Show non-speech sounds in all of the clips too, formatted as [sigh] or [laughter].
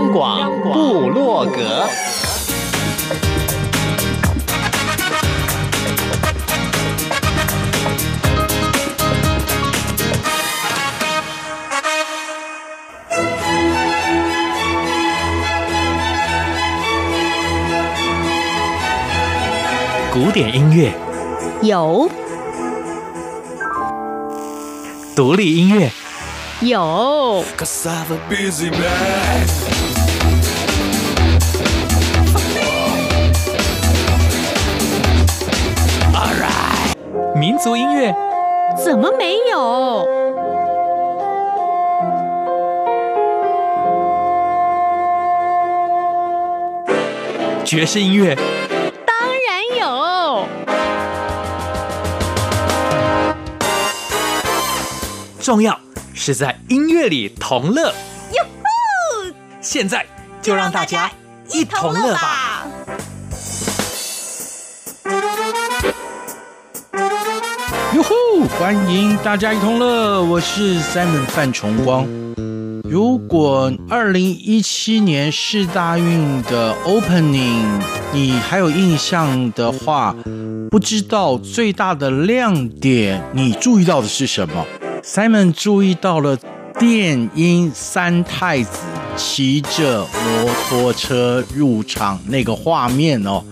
央广布洛格，古典音乐。有，独立音乐。有。民族音乐怎么没有？爵士音乐当然有。重要是在音乐里同乐。哟吼！现在就让大家一同乐吧。欢迎大家一同乐，我是 Simon 范崇光。如果二零一七年世大运的 Opening 你还有印象的话，不知道最大的亮点你注意到的是什么？Simon 注意到了电音三太子骑着摩托车入场那个画面哦。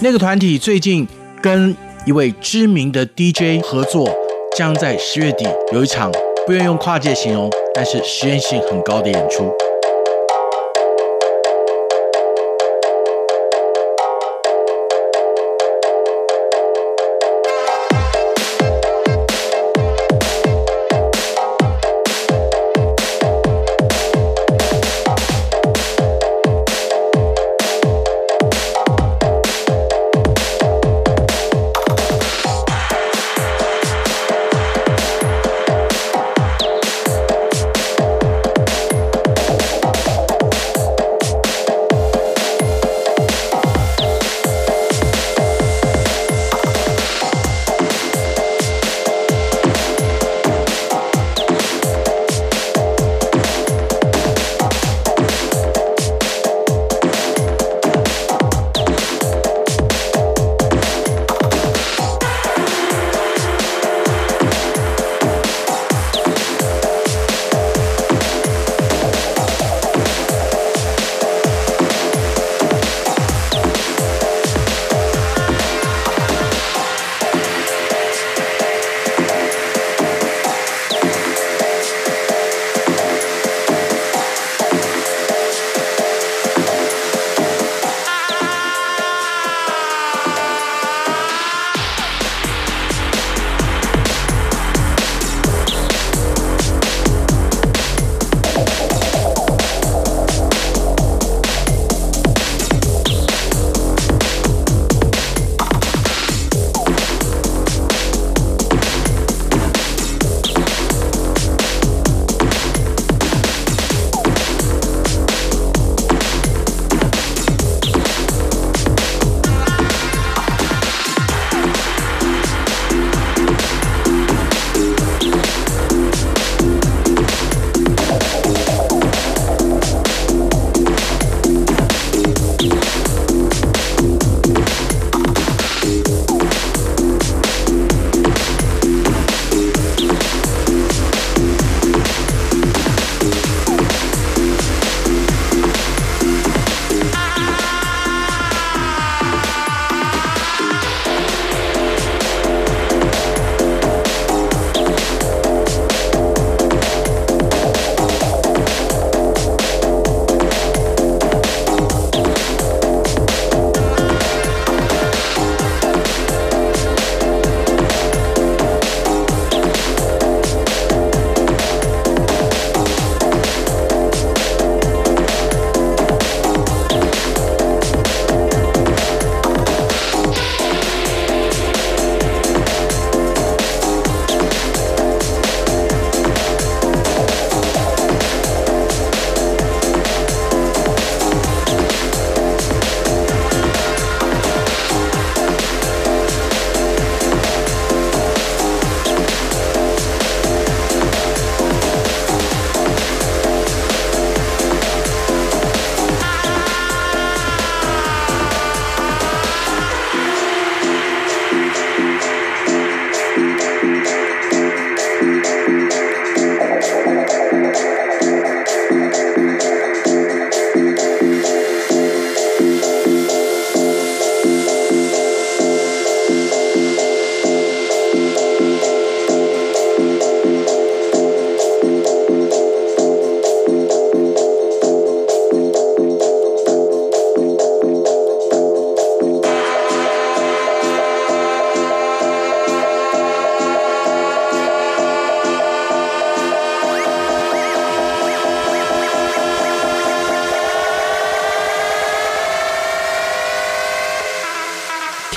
那个团体最近跟一位知名的 DJ 合作，将在十月底有一场不愿用跨界形容，但是实验性很高的演出。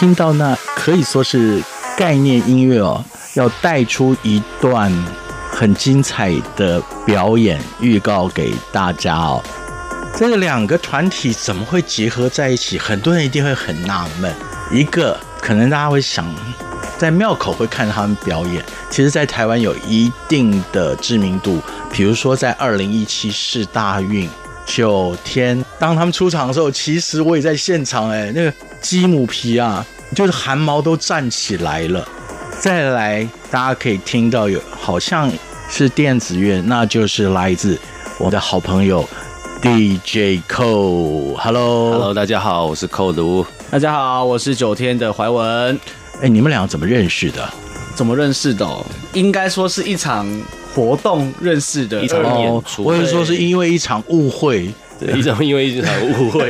听到那可以说是概念音乐哦，要带出一段很精彩的表演预告给大家哦。这个两个团体怎么会结合在一起？很多人一定会很纳闷。一个可能大家会想，在庙口会看他们表演，其实，在台湾有一定的知名度。比如说，在二零一七世大运九天，当他们出场的时候，其实我也在现场，哎，那个鸡母皮啊，就是汗毛都站起来了。再来，大家可以听到有好像是电子乐，那就是来自我的好朋友 DJ Cole。Hello，Hello，大家好，我是 Cole。大家好，我是九天的怀文。哎，你们俩怎么认识的？怎么认识的？应该说是一场。活动认识的一场演出，或者说是因为一场误会，对，一场因为一场误会。[laughs]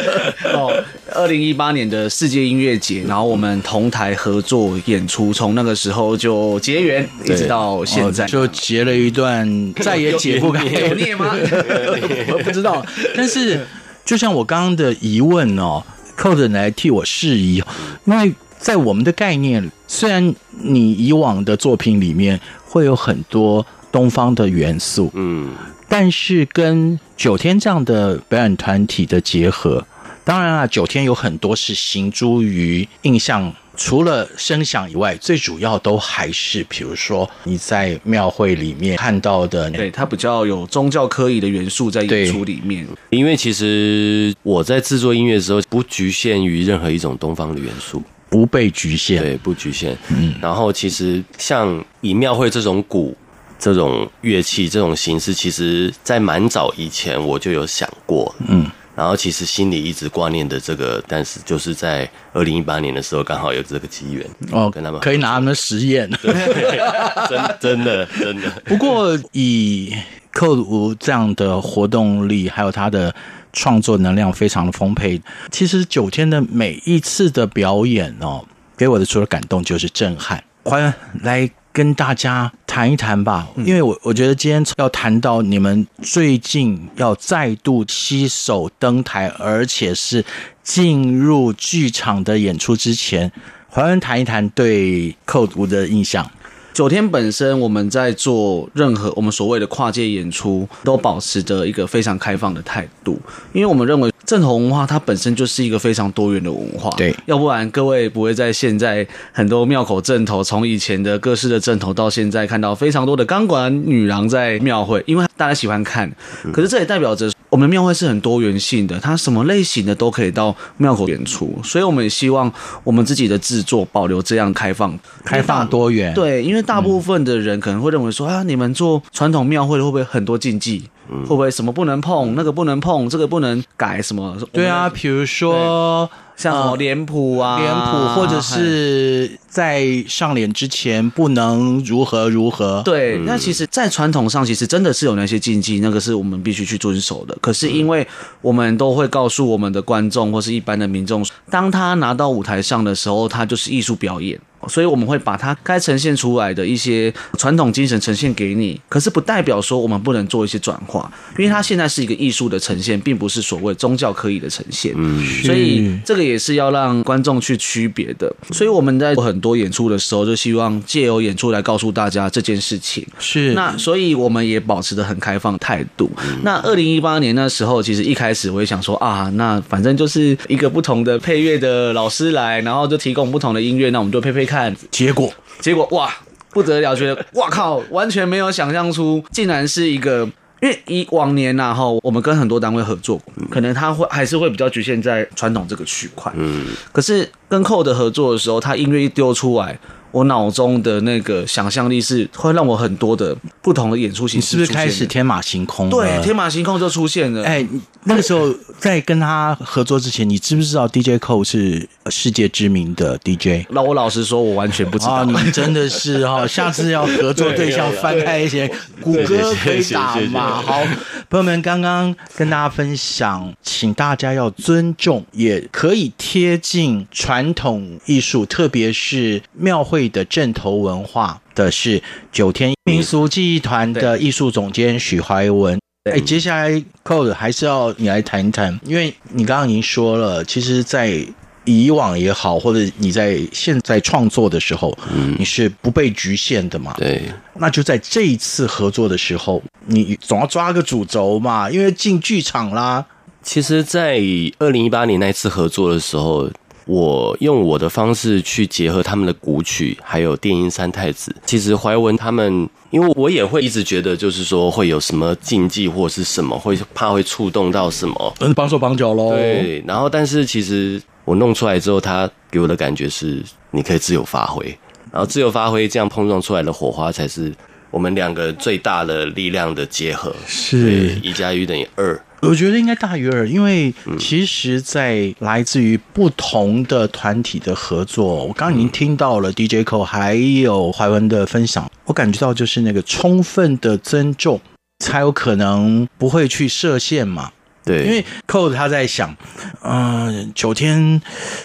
[laughs] 哦，二零一八年的世界音乐节，然后我们同台合作演出，从那个时候就结缘，一直到现在，哦，就结了一段 [laughs] 再也解不开有孽吗？[laughs] 我不知道。但是就像我刚刚的疑问哦，扣着来替我释疑，因为在我们的概念，虽然你以往的作品里面。会有很多东方的元素，嗯，但是跟九天这样的表演团体的结合，当然啊，九天有很多是行诸于印象，除了声响以外，最主要都还是，比如说你在庙会里面看到的，对，它比较有宗教科仪的元素在演出里面。因为其实我在制作音乐的时候，不局限于任何一种东方的元素。不被局限，对，不局限。嗯，然后其实像以庙会这种鼓、这种乐器、这种形式，其实在蛮早以前我就有想过。嗯，然后其实心里一直挂念的这个，但是就是在二零一八年的时候，刚好有这个机缘哦，跟他们可以拿他们实验。对，[laughs] 真真的真的。不过以 Cole 这样的活动力，还有他的。创作能量非常的丰沛。其实九天的每一次的表演哦，给我的除了感动就是震撼。欢迎来跟大家谈一谈吧，因为我我觉得今天要谈到你们最近要再度携手登台，而且是进入剧场的演出之前，还原谈一谈对 Cole 的印象。九天本身，我们在做任何我们所谓的跨界演出，都保持着一个非常开放的态度，因为我们认为正统文化它本身就是一个非常多元的文化。对，要不然各位不会在现在很多庙口正头，从以前的各式的正头到现在看到非常多的钢管女郎在庙会，因为大家喜欢看。可是这也代表着我们庙会是很多元性的，它什么类型的都可以到庙口演出，所以我们也希望我们自己的制作保留这样开放、开放多元。对，因为。大部分的人可能会认为说啊，你们做传统庙会会不会很多禁忌？会不会什么不能碰，那个不能碰，这个不能改什么？对啊，比如说像什么脸谱啊，脸谱，或者是在上脸之前不能如何如何。对，那其实，在传统上，其实真的是有那些禁忌，那个是我们必须去遵守的。可是，因为我们都会告诉我们的观众或是一般的民众，当他拿到舞台上的时候，他就是艺术表演。所以我们会把它该呈现出来的一些传统精神呈现给你，可是不代表说我们不能做一些转化，因为它现在是一个艺术的呈现，并不是所谓宗教可以的呈现。嗯，所以这个也是要让观众去区别的。所以我们在做很多演出的时候，就希望借由演出来告诉大家这件事情。是，那所以我们也保持着很开放态度。那二零一八年那时候，其实一开始我也想说啊，那反正就是一个不同的配乐的老师来，然后就提供不同的音乐，那我们就配配看。看结果，结果哇，不得了！觉得 [laughs] 哇靠，完全没有想象出，竟然是一个。因为以往年呐，哈，我们跟很多单位合作，可能他会还是会比较局限在传统这个区块。嗯，可是跟 Cole 的合作的时候，他音乐一丢出来。我脑中的那个想象力是会让我很多的不同的演出形式。是不是开始天马行空？对，天马行空就出现了。哎，那个时候 [laughs] 在跟他合作之前，你知不知道 DJ Cole 是世界知名的 DJ？那我老实说，我完全不知道。啊，你们真的是哈，[laughs] 下次要合作对象翻开一些谷歌可以打嘛？好，朋友们，刚刚跟大家分享，请大家要尊重，也可以贴近传统艺术，特别是庙会。的正头文化的是九天民俗记忆团的艺术总监许怀文。哎，接下来 Cole 还是要你来谈一谈，因为你刚刚已经说了，其实，在以往也好，或者你在现在创作的时候，嗯，你是不被局限的嘛？对。那就在这一次合作的时候，你总要抓个主轴嘛，因为进剧场啦。其实，在二零一八年那一次合作的时候，我用我的方式去结合他们的古曲，还有电音三太子。其实怀文他们，因为我也会一直觉得，就是说会有什么禁忌或是什么，会怕会触动到什么，嗯，绑手绑脚喽。对，然后但是其实我弄出来之后，他给我的感觉是，你可以自由发挥，然后自由发挥，这样碰撞出来的火花才是我们两个最大的力量的结合。是一加一等于二。我觉得应该大于二，因为其实，在来自于不同的团体的合作，我刚刚已经听到了 DJ Cole 还有怀文的分享，我感觉到就是那个充分的尊重，才有可能不会去设限嘛。对，因为 Cole 他在想，嗯、呃，九天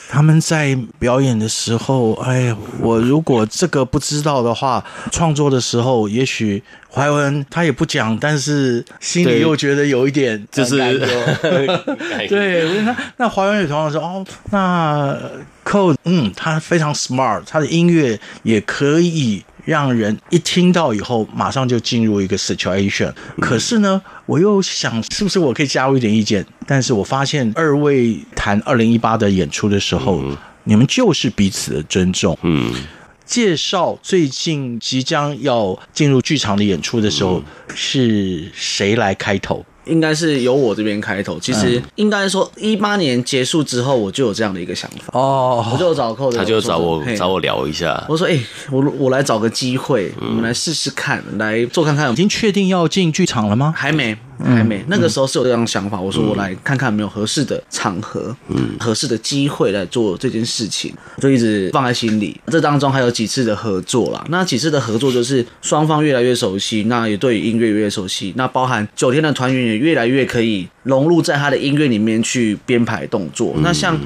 他们在表演的时候，哎呀，我如果这个不知道的话，创作的时候，也许怀文他也不讲，但是心里又觉得有一点就是，[laughs] 对，那那怀文也同样说，哦，那 Cole，嗯，他非常 smart，他的音乐也可以。让人一听到以后，马上就进入一个 situation。可是呢，我又想，是不是我可以加入一点意见？但是我发现二位谈二零一八的演出的时候，你们就是彼此的尊重。嗯，介绍最近即将要进入剧场的演出的时候，是谁来开头？应该是由我这边开头。其实应该说，一八年结束之后，我就有这样的一个想法哦，我就找寇，他就找我找我聊一下。我说：“哎、欸，我我来找个机会，我们来试试看，来做看看。”已经确定要进剧场了吗？还没。还没，那个时候是有这样的想法。我说我来看看有没有合适的场合，嗯，合适的机会来做这件事情，就一直放在心里。这当中还有几次的合作啦，那几次的合作就是双方越来越熟悉，那也对音乐越来越熟悉，那包含九天的团员也越来越可以融入在他的音乐里面去编排动作。那像。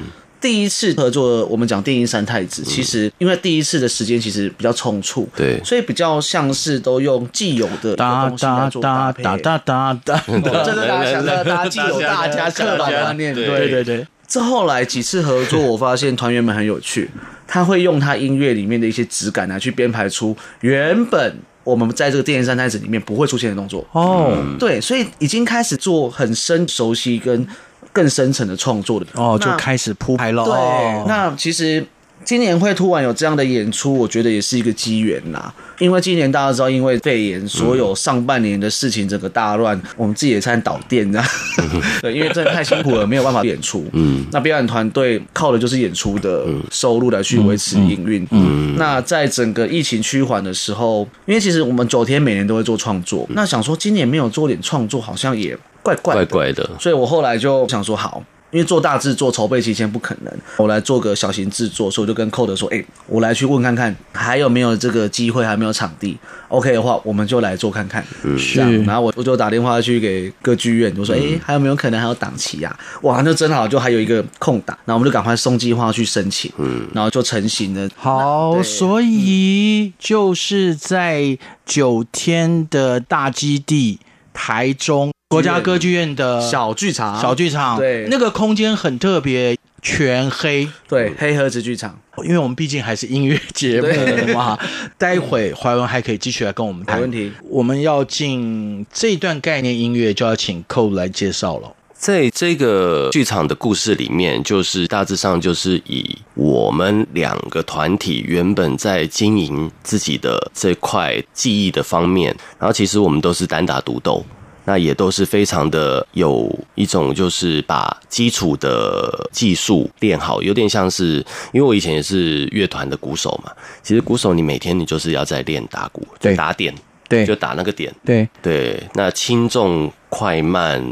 第一次合作，我们讲电音三太子，其实因为第一次的时间其实比较匆促，对，所以比较像是都用既有的东西来做搭配。哒哒哒哒，这是大家想到，大家既有大家想的观念，对对对。这后来几次合作，我发现团员们很有趣，他会用他音乐里面的一些质感来去编排出原本我们在这个电音三太子里面不会出现的动作。哦，对，所以已经开始做很深熟悉跟。更深层的创作的哦，就开始铺排了。对，那其实今年会突然有这样的演出，我觉得也是一个机缘啦。因为今年大家知道，因为肺炎，所有上半年的事情整个大乱，我们自己也差点倒店这样。[laughs] 对，因为真的太辛苦了，没有办法演出。嗯，那表演团队靠的就是演出的收入来去维持营运。嗯，那在整个疫情趋缓的时候，因为其实我们九天每年都会做创作，那想说今年没有做点创作，好像也。怪怪的，怪怪的，所以我后来就想说，好，因为做大制作筹备期间不可能，我来做个小型制作，所以我就跟寇德说，哎、欸，我来去问看看还有没有这个机会，还没有场地，OK 的话，我们就来做看看。嗯，是。然后我我就打电话去给歌剧院，就说，哎、欸，还有没有可能还有档期呀、啊？哇，那正好就还有一个空档，然后我们就赶快送计划去申请，嗯，然后就成型了。好，所以就是在九天的大基地台中。国家歌剧院的小剧场，小剧场，对，那个空间很特别，全黑，对，黑盒子剧场。因为我们毕竟还是音乐节目嘛，[laughs] 待会怀文还可以继续来跟我们谈。没问题，我们要进这段概念音乐，就要请 Cole 来介绍了。在这个剧场的故事里面，就是大致上就是以我们两个团体原本在经营自己的这块技艺的方面，然后其实我们都是单打独斗。那也都是非常的有一种，就是把基础的技术练好，有点像是，因为我以前也是乐团的鼓手嘛。其实鼓手你每天你就是要在练打鼓，对，打点，对，就打那个点，对对。那轻重快慢。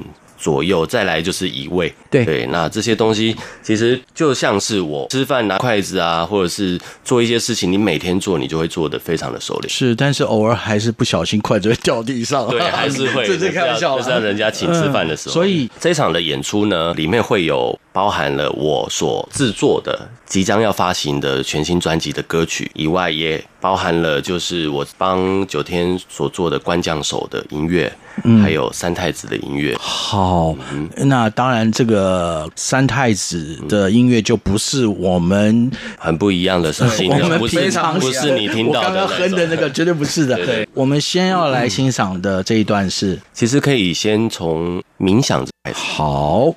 左右，再来就是移位。对对，那这些东西其实就像是我吃饭拿筷子啊，或者是做一些事情，你每天做，你就会做的非常的熟练。是，但是偶尔还是不小心筷子会掉地上。对，还是会。[laughs] 这是开玩笑，就是让人家请吃饭的时候。所以这场的演出呢，里面会有包含了我所制作的即将要发行的全新专辑的歌曲以外，也包含了就是我帮九天所做的官将手的音乐，嗯、还有三太子的音乐。好，嗯、那当然这个三太子的音乐就不是我们很不一样的事情，[laughs] 我们平常不是你听到的刚刚哼的那个，绝对不是的。对，对，对，我们先要来欣赏的这一段是，其实可以先从冥想开始。好。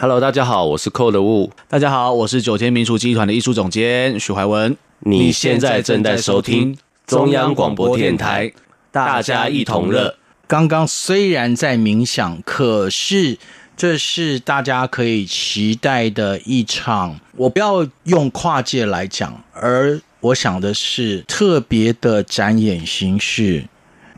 Hello，大家好，我是的雾。大家好，我是九天民俗集团的艺术总监许怀文。你现在正在收听中央广播电台，大家一同乐。刚刚虽然在冥想，可是这是大家可以期待的一场。我不要用跨界来讲，而我想的是特别的展演形式，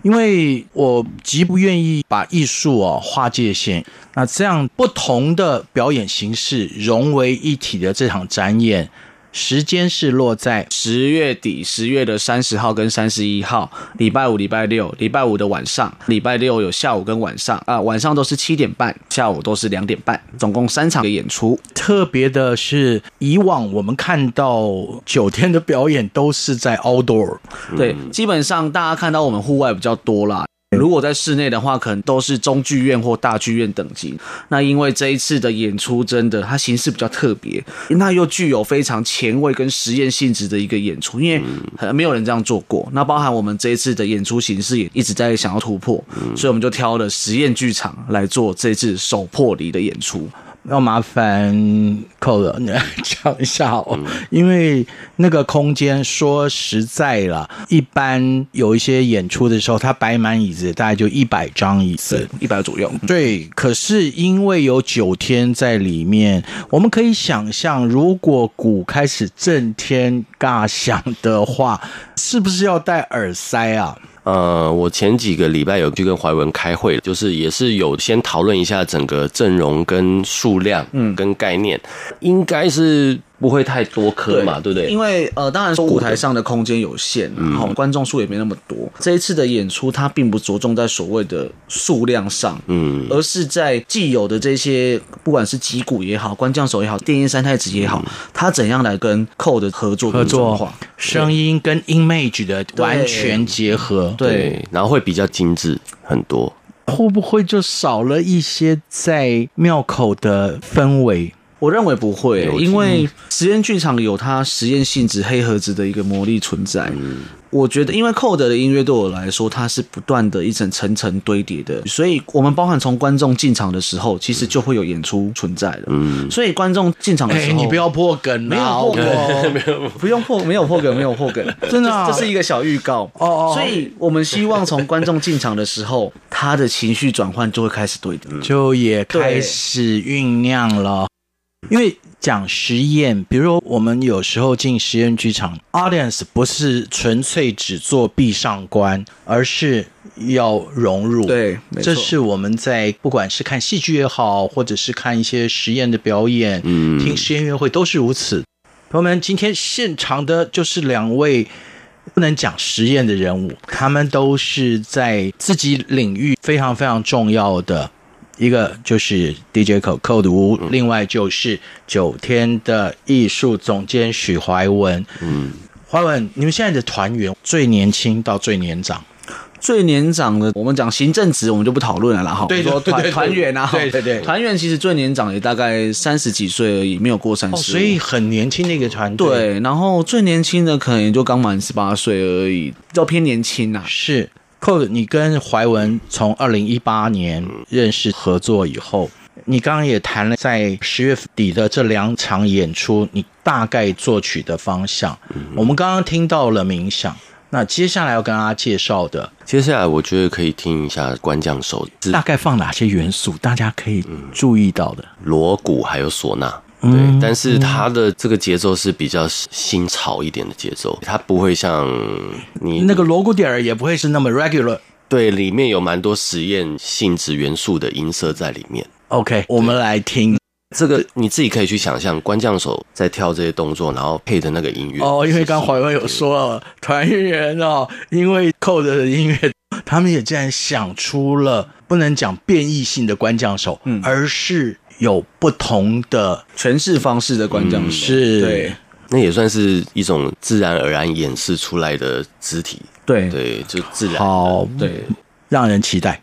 因为我极不愿意把艺术啊划界限。那这样不同的表演形式融为一体的这场展演。时间是落在十月底，十月的三十号跟三十一号，礼拜五、礼拜六，礼拜五的晚上，礼拜六有下午跟晚上啊，晚上都是七点半，下午都是两点半，总共三场的演出。特别的是，以往我们看到九天的表演都是在 outdoor，对，基本上大家看到我们户外比较多啦。如果在室内的话，可能都是中剧院或大剧院等级。那因为这一次的演出真的，它形式比较特别，那又具有非常前卫跟实验性质的一个演出，因为没有人这样做过。那包含我们这一次的演出形式也一直在想要突破，所以我们就挑了实验剧场来做这次首破离的演出。要麻烦寇了，你来讲一下哦。因为那个空间，说实在了，一般有一些演出的时候，它摆满椅子，大概就一百张椅子，一百左右。对，可是因为有九天在里面，我们可以想象，如果鼓开始震天尬响的话，是不是要戴耳塞啊？呃，我前几个礼拜有去跟怀文开会，就是也是有先讨论一下整个阵容跟数量，嗯，跟概念，嗯、应该是不会太多颗嘛，对，不对？因为呃，当然说舞台上的空间有限，然后观众数也没那么多。这一次的演出，它并不着重在所谓的数量上，嗯，而是在既有的这些，不管是击鼓也好，官将手也好，电音三太子也好，他怎样来跟 Code 合作合作，声音跟 image 的完全结合。对，对，然后会比较精致很多，会不会就少了一些在庙口的氛围？我认为不会，因为实验剧场有它实验性质黑盒子的一个魔力存在。嗯。我觉得，因为 Code 的音乐对我来说，它是不断的一层层层堆叠的，所以我们包含从观众进场的时候，其实就会有演出存在的。嗯，所以观众进场的时候，你不要破梗，没有破梗，没有，[laughs] 不用破，没有破梗，没有破梗，[laughs] 真的，这是一个小预告。哦，所以我们希望从观众进场的时候，他的情绪转换就会开始对的，就也开始酝酿了，因为。讲实验，比如说我们有时候进实验剧场，audience 不是纯粹只做闭上观，而是要融入。对，这是我们在不管是看戏剧也好，或者是看一些实验的表演，嗯，听实验音乐会都是如此。朋友们，今天现场的就是两位不能讲实验的人物，他们都是在自己领域非常非常重要的。一个就是 DJ Code Code 吴，另外就是九天的艺术总监许怀文。嗯，怀文，你们现在的团员最年轻到最年长，最年长的我们讲行政职，我们就不讨论了啦。哈，对，说团团员啊，对对对，团员其实最年长也大概三十几岁而已，没有过三十，所以很年轻的一个团队。对，然后最年轻的可能也就刚满十八岁而已，比较偏年轻啊。是。Code，你跟怀文从二零一八年认识合作以后，你刚刚也谈了在十月底的这两场演出，你大概作曲的方向。我们刚刚听到了冥想，那接下来要跟大家介绍的，接下来我觉得可以听一下官将手，大概放哪些元素，大家可以注意到的，锣鼓还有唢呐。对，但是它的这个节奏是比较新潮一点的节奏，它不会像你那个锣鼓点儿也不会是那么 regular。对，里面有蛮多实验性质元素的音色在里面。OK，我们来听这个，你自己可以去想象，官将手在跳这些动作，然后配的那个音乐。哦，因为刚怀文有说了，团员哦，因为 Code 的音乐，他们也竟然想出了不能讲变异性的官将手，嗯，而是。有不同的诠释方式的观众，嗯、是。对，那也算是一种自然而然演示出来的肢体，对。对，就自然好，对，让人期待。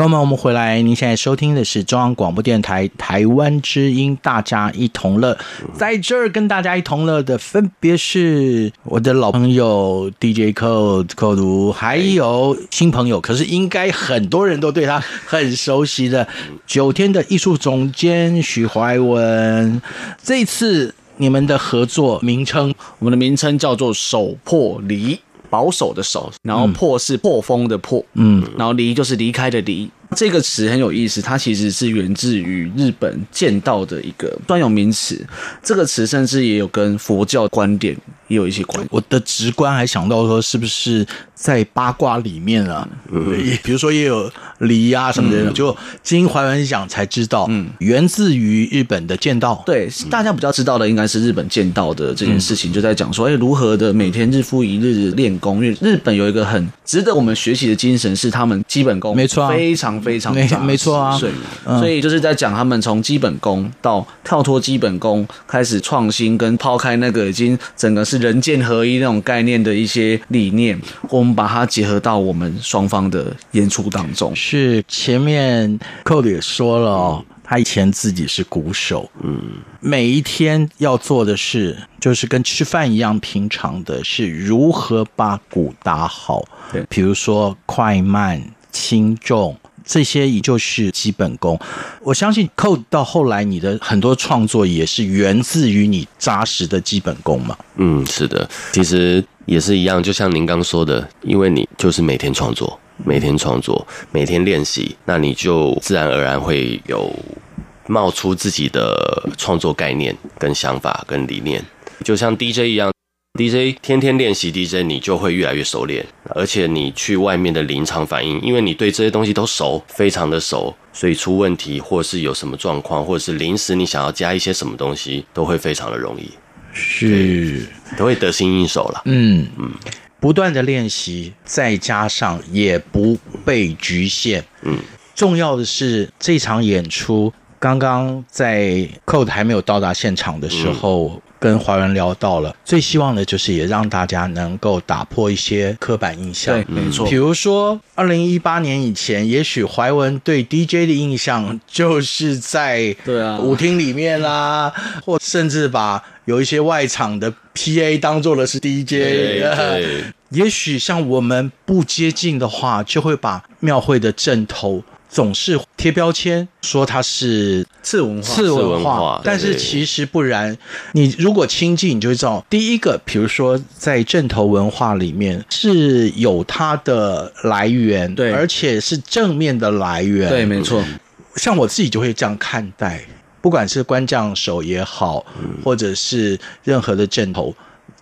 朋友们，我们回来。您现在收听的是中央广播电台台湾之音，大家一同乐。在这儿跟大家一同乐的，分别是我的老朋友 DJ Code Code，还有新朋友，可是应该很多人都对他很熟悉的九天的艺术总监许怀文。这次你们的合作名称，我们的名称叫做“手破梨”。保守的守，然后破是破风的破，嗯，然后离就是离开的离。这个词很有意思，它其实是源自于日本剑道的一个专有名词。这个词甚至也有跟佛教观点也有一些关系。我的直观还想到说，是不是在八卦里面啊？嗯，比如说也有离啊什么的，嗯、就经怀文讲才知道，嗯，源自于日本的剑道。对，大家比较知道的应该是日本剑道的这件事情，嗯、就在讲说，哎，如何的每天日复一日练功。因为日本有一个很值得我们学习的精神，是他们基本功没错，非常。非常没没错啊，所以，所以就是在讲他们从基本功到跳脱基本功，开始创新跟抛开那个已经整个是人剑合一那种概念的一些理念，我们把它结合到我们双方的演出当中。是前面 Code 也说了哦，他以前自己是鼓手，嗯，每一天要做的事就是跟吃饭一样平常的，是如何把鼓打好，对，比如说快慢、轻重。这些也就是基本功。我相信 Code 到后来，你的很多创作也是源自于你扎实的基本功嘛。嗯，是的，其实也是一样。就像您刚说的，因为你就是每天创作，每天创作，每天练习，那你就自然而然会有冒出自己的创作概念、跟想法、跟理念，就像 DJ 一样。DJ 天天练习 DJ，你就会越来越熟练，而且你去外面的临场反应，因为你对这些东西都熟，非常的熟，所以出问题或是有什么状况，或者是临时你想要加一些什么东西，都会非常的容易，是都会得心应手了。嗯嗯，不断的练习，再加上也不被局限。嗯，重要的是这场演出，刚刚在 Code 还没有到达现场的时候。嗯跟怀文聊到了，最希望的就是也让大家能够打破一些刻板印象。对，没错。比如说，二零一八年以前，也许怀文对 DJ 的印象就是在对啊舞厅里面啦，[laughs] 或甚至把有一些外场的 PA 当做的是 DJ。对，[laughs] 也许像我们不接近的话，就会把庙会的阵头。总是贴标签说它是次文化，次文化，但是其实不然。你如果亲近，你就会知道，第一个，比如说在正头文化里面是有它的来源，对，而且是正面的来源，对，没错。像我自己就会这样看待，不管是官将手也好，或者是任何的正头，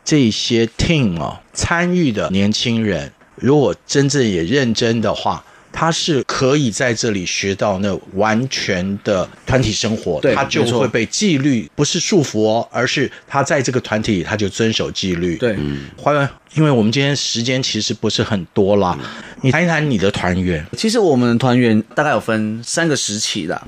这些 team 啊参与的年轻人，如果真正也认真的话。他是可以在这里学到那完全的团体生活，对，他就会被纪律不是束缚哦，而是他在这个团体里他就遵守纪律。对，怀文。因为我们今天时间其实不是很多啦，你谈一谈你的团员。其实我们的团员大概有分三个时期的。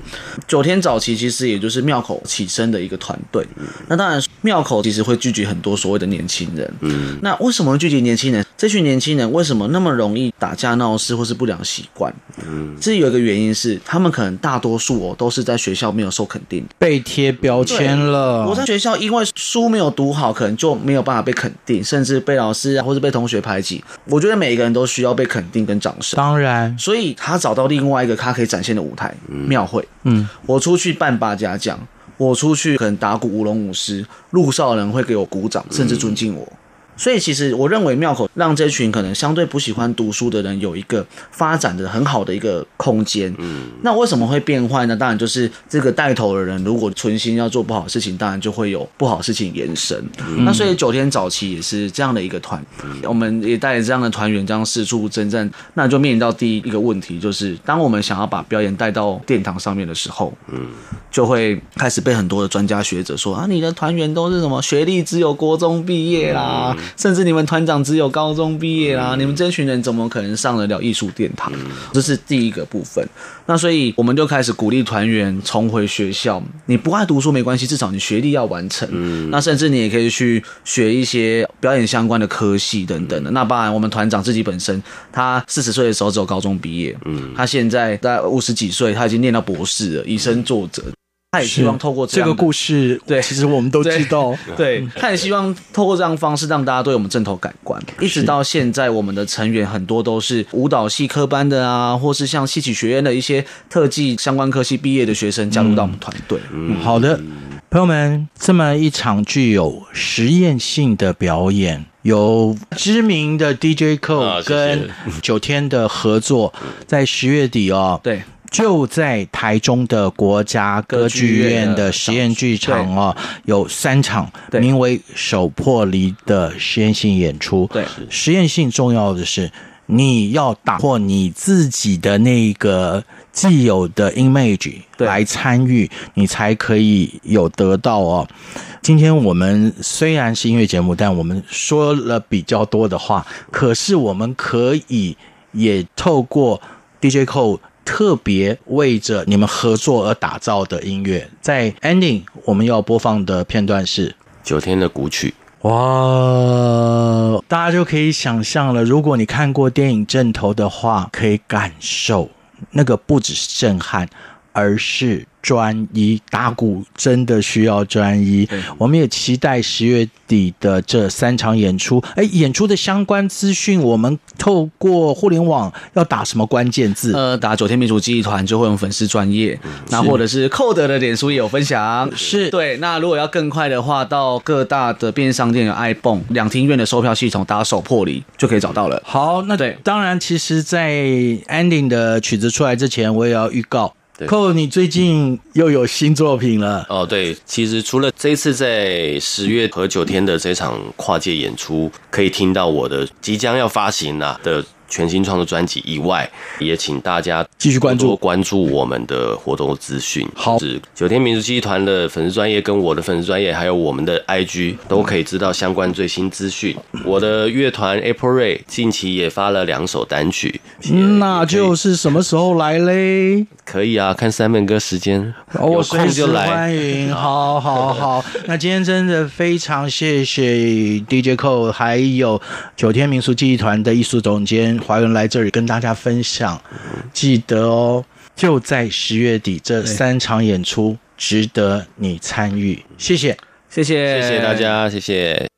九天早期其实也就是庙口起身的一个团队。那当然，庙口其实会聚集很多所谓的年轻人。嗯。那为什么会聚集年轻人？这群年轻人为什么那么容易打架闹事或是不良习惯？嗯。这有一个原因是，他们可能大多数哦都是在学校没有受肯定，被贴标签了。我在学校因为书没有读好，可能就没有办法被肯定，甚至被老师。或者被同学排挤，我觉得每一个人都需要被肯定跟掌声。当然，所以他找到另外一个他可以展现的舞台——庙会。嗯，我出去办八家将，我出去可能打鼓舞龙舞狮，路上的人会给我鼓掌，甚至尊敬我。所以，其实我认为庙口让这群可能相对不喜欢读书的人有一个发展的很好的一个空间。嗯，那为什么会变坏呢？当然就是这个带头的人如果存心要做不好的事情，当然就会有不好的事情延伸。嗯、那所以九天早期也是这样的一个团，嗯、我们也带着这样的团员这样四处征战，那就面临到第一个问题，就是当我们想要把表演带到殿堂上面的时候，嗯，就会开始被很多的专家学者说啊，你的团员都是什么学历只有国中毕业啦。嗯甚至你们团长只有高中毕业啦，你们这群人怎么可能上得了艺术殿堂？这是第一个部分。那所以我们就开始鼓励团员重回学校。你不爱读书没关系，至少你学历要完成。那甚至你也可以去学一些表演相关的科系等等的。那当然，我们团长自己本身，他四十岁的时候只有高中毕业，嗯，他现在在五十几岁，他已经念到博士了，以身作则。他也希望透过这个故事，对，其实我们都知道，对，[laughs] 他也希望透过这样的方式让大家对我们正头改观。一直到现在，我们的成员很多都是舞蹈系科班的啊，或是像戏曲学院的一些特技相关科系毕业的学生加入到我们团队。嗯，好的，朋友们，这么一场具有实验性的表演，有知名的 DJ Cole 跟九天的合作，在十月底哦，对。就在台中的国家歌剧院的实验剧场哦，有三场名为《手破离》的实验性演出。对，实验性重要的是你要打破你自己的那个既有的 image 来参与，你才可以有得到哦。今天我们虽然是音乐节目，但我们说了比较多的话，可是我们可以也透过 DJ Cole。特别为着你们合作而打造的音乐，在 ending 我们要播放的片段是九天的古曲。哇，大家就可以想象了，如果你看过电影《阵头》的话，可以感受那个不只是震撼，而是。专一打鼓真的需要专一，我们也期待十月底的这三场演出。哎，演出的相关资讯，我们透过互联网要打什么关键字？呃，打九天民族记忆团就会有粉丝专业，那或者是寇德的脸书也有分享。是对。那如果要更快的话，到各大的便利商店有 ibon 两厅院的售票系统打手破离就可以找到了。好，那对，当然，其实，在 ending 的曲子出来之前，我也要预告。寇，你最近又有新作品了？哦，对，其实除了这一次在十月和九天的这场跨界演出，可以听到我的即将要发行了的。全新创作专辑以外，也请大家继续关注关注我们的活动资讯。好，是九天民族记忆团的粉丝专业跟我的粉丝专业，还有我们的 IG 都可以知道相关最新资讯。我的乐团 April Ray 近期也发了两首单曲，那就是什么时候来嘞？可以啊，看 Simon 哥时间，我随时欢迎。[laughs] 好好好，那今天真的非常谢谢 DJ Cole，还有九天民俗记忆团的艺术总监。华人来这里跟大家分享，记得哦，就在十月底这三场演出值得你参与。谢谢，谢谢，谢谢大家，谢谢。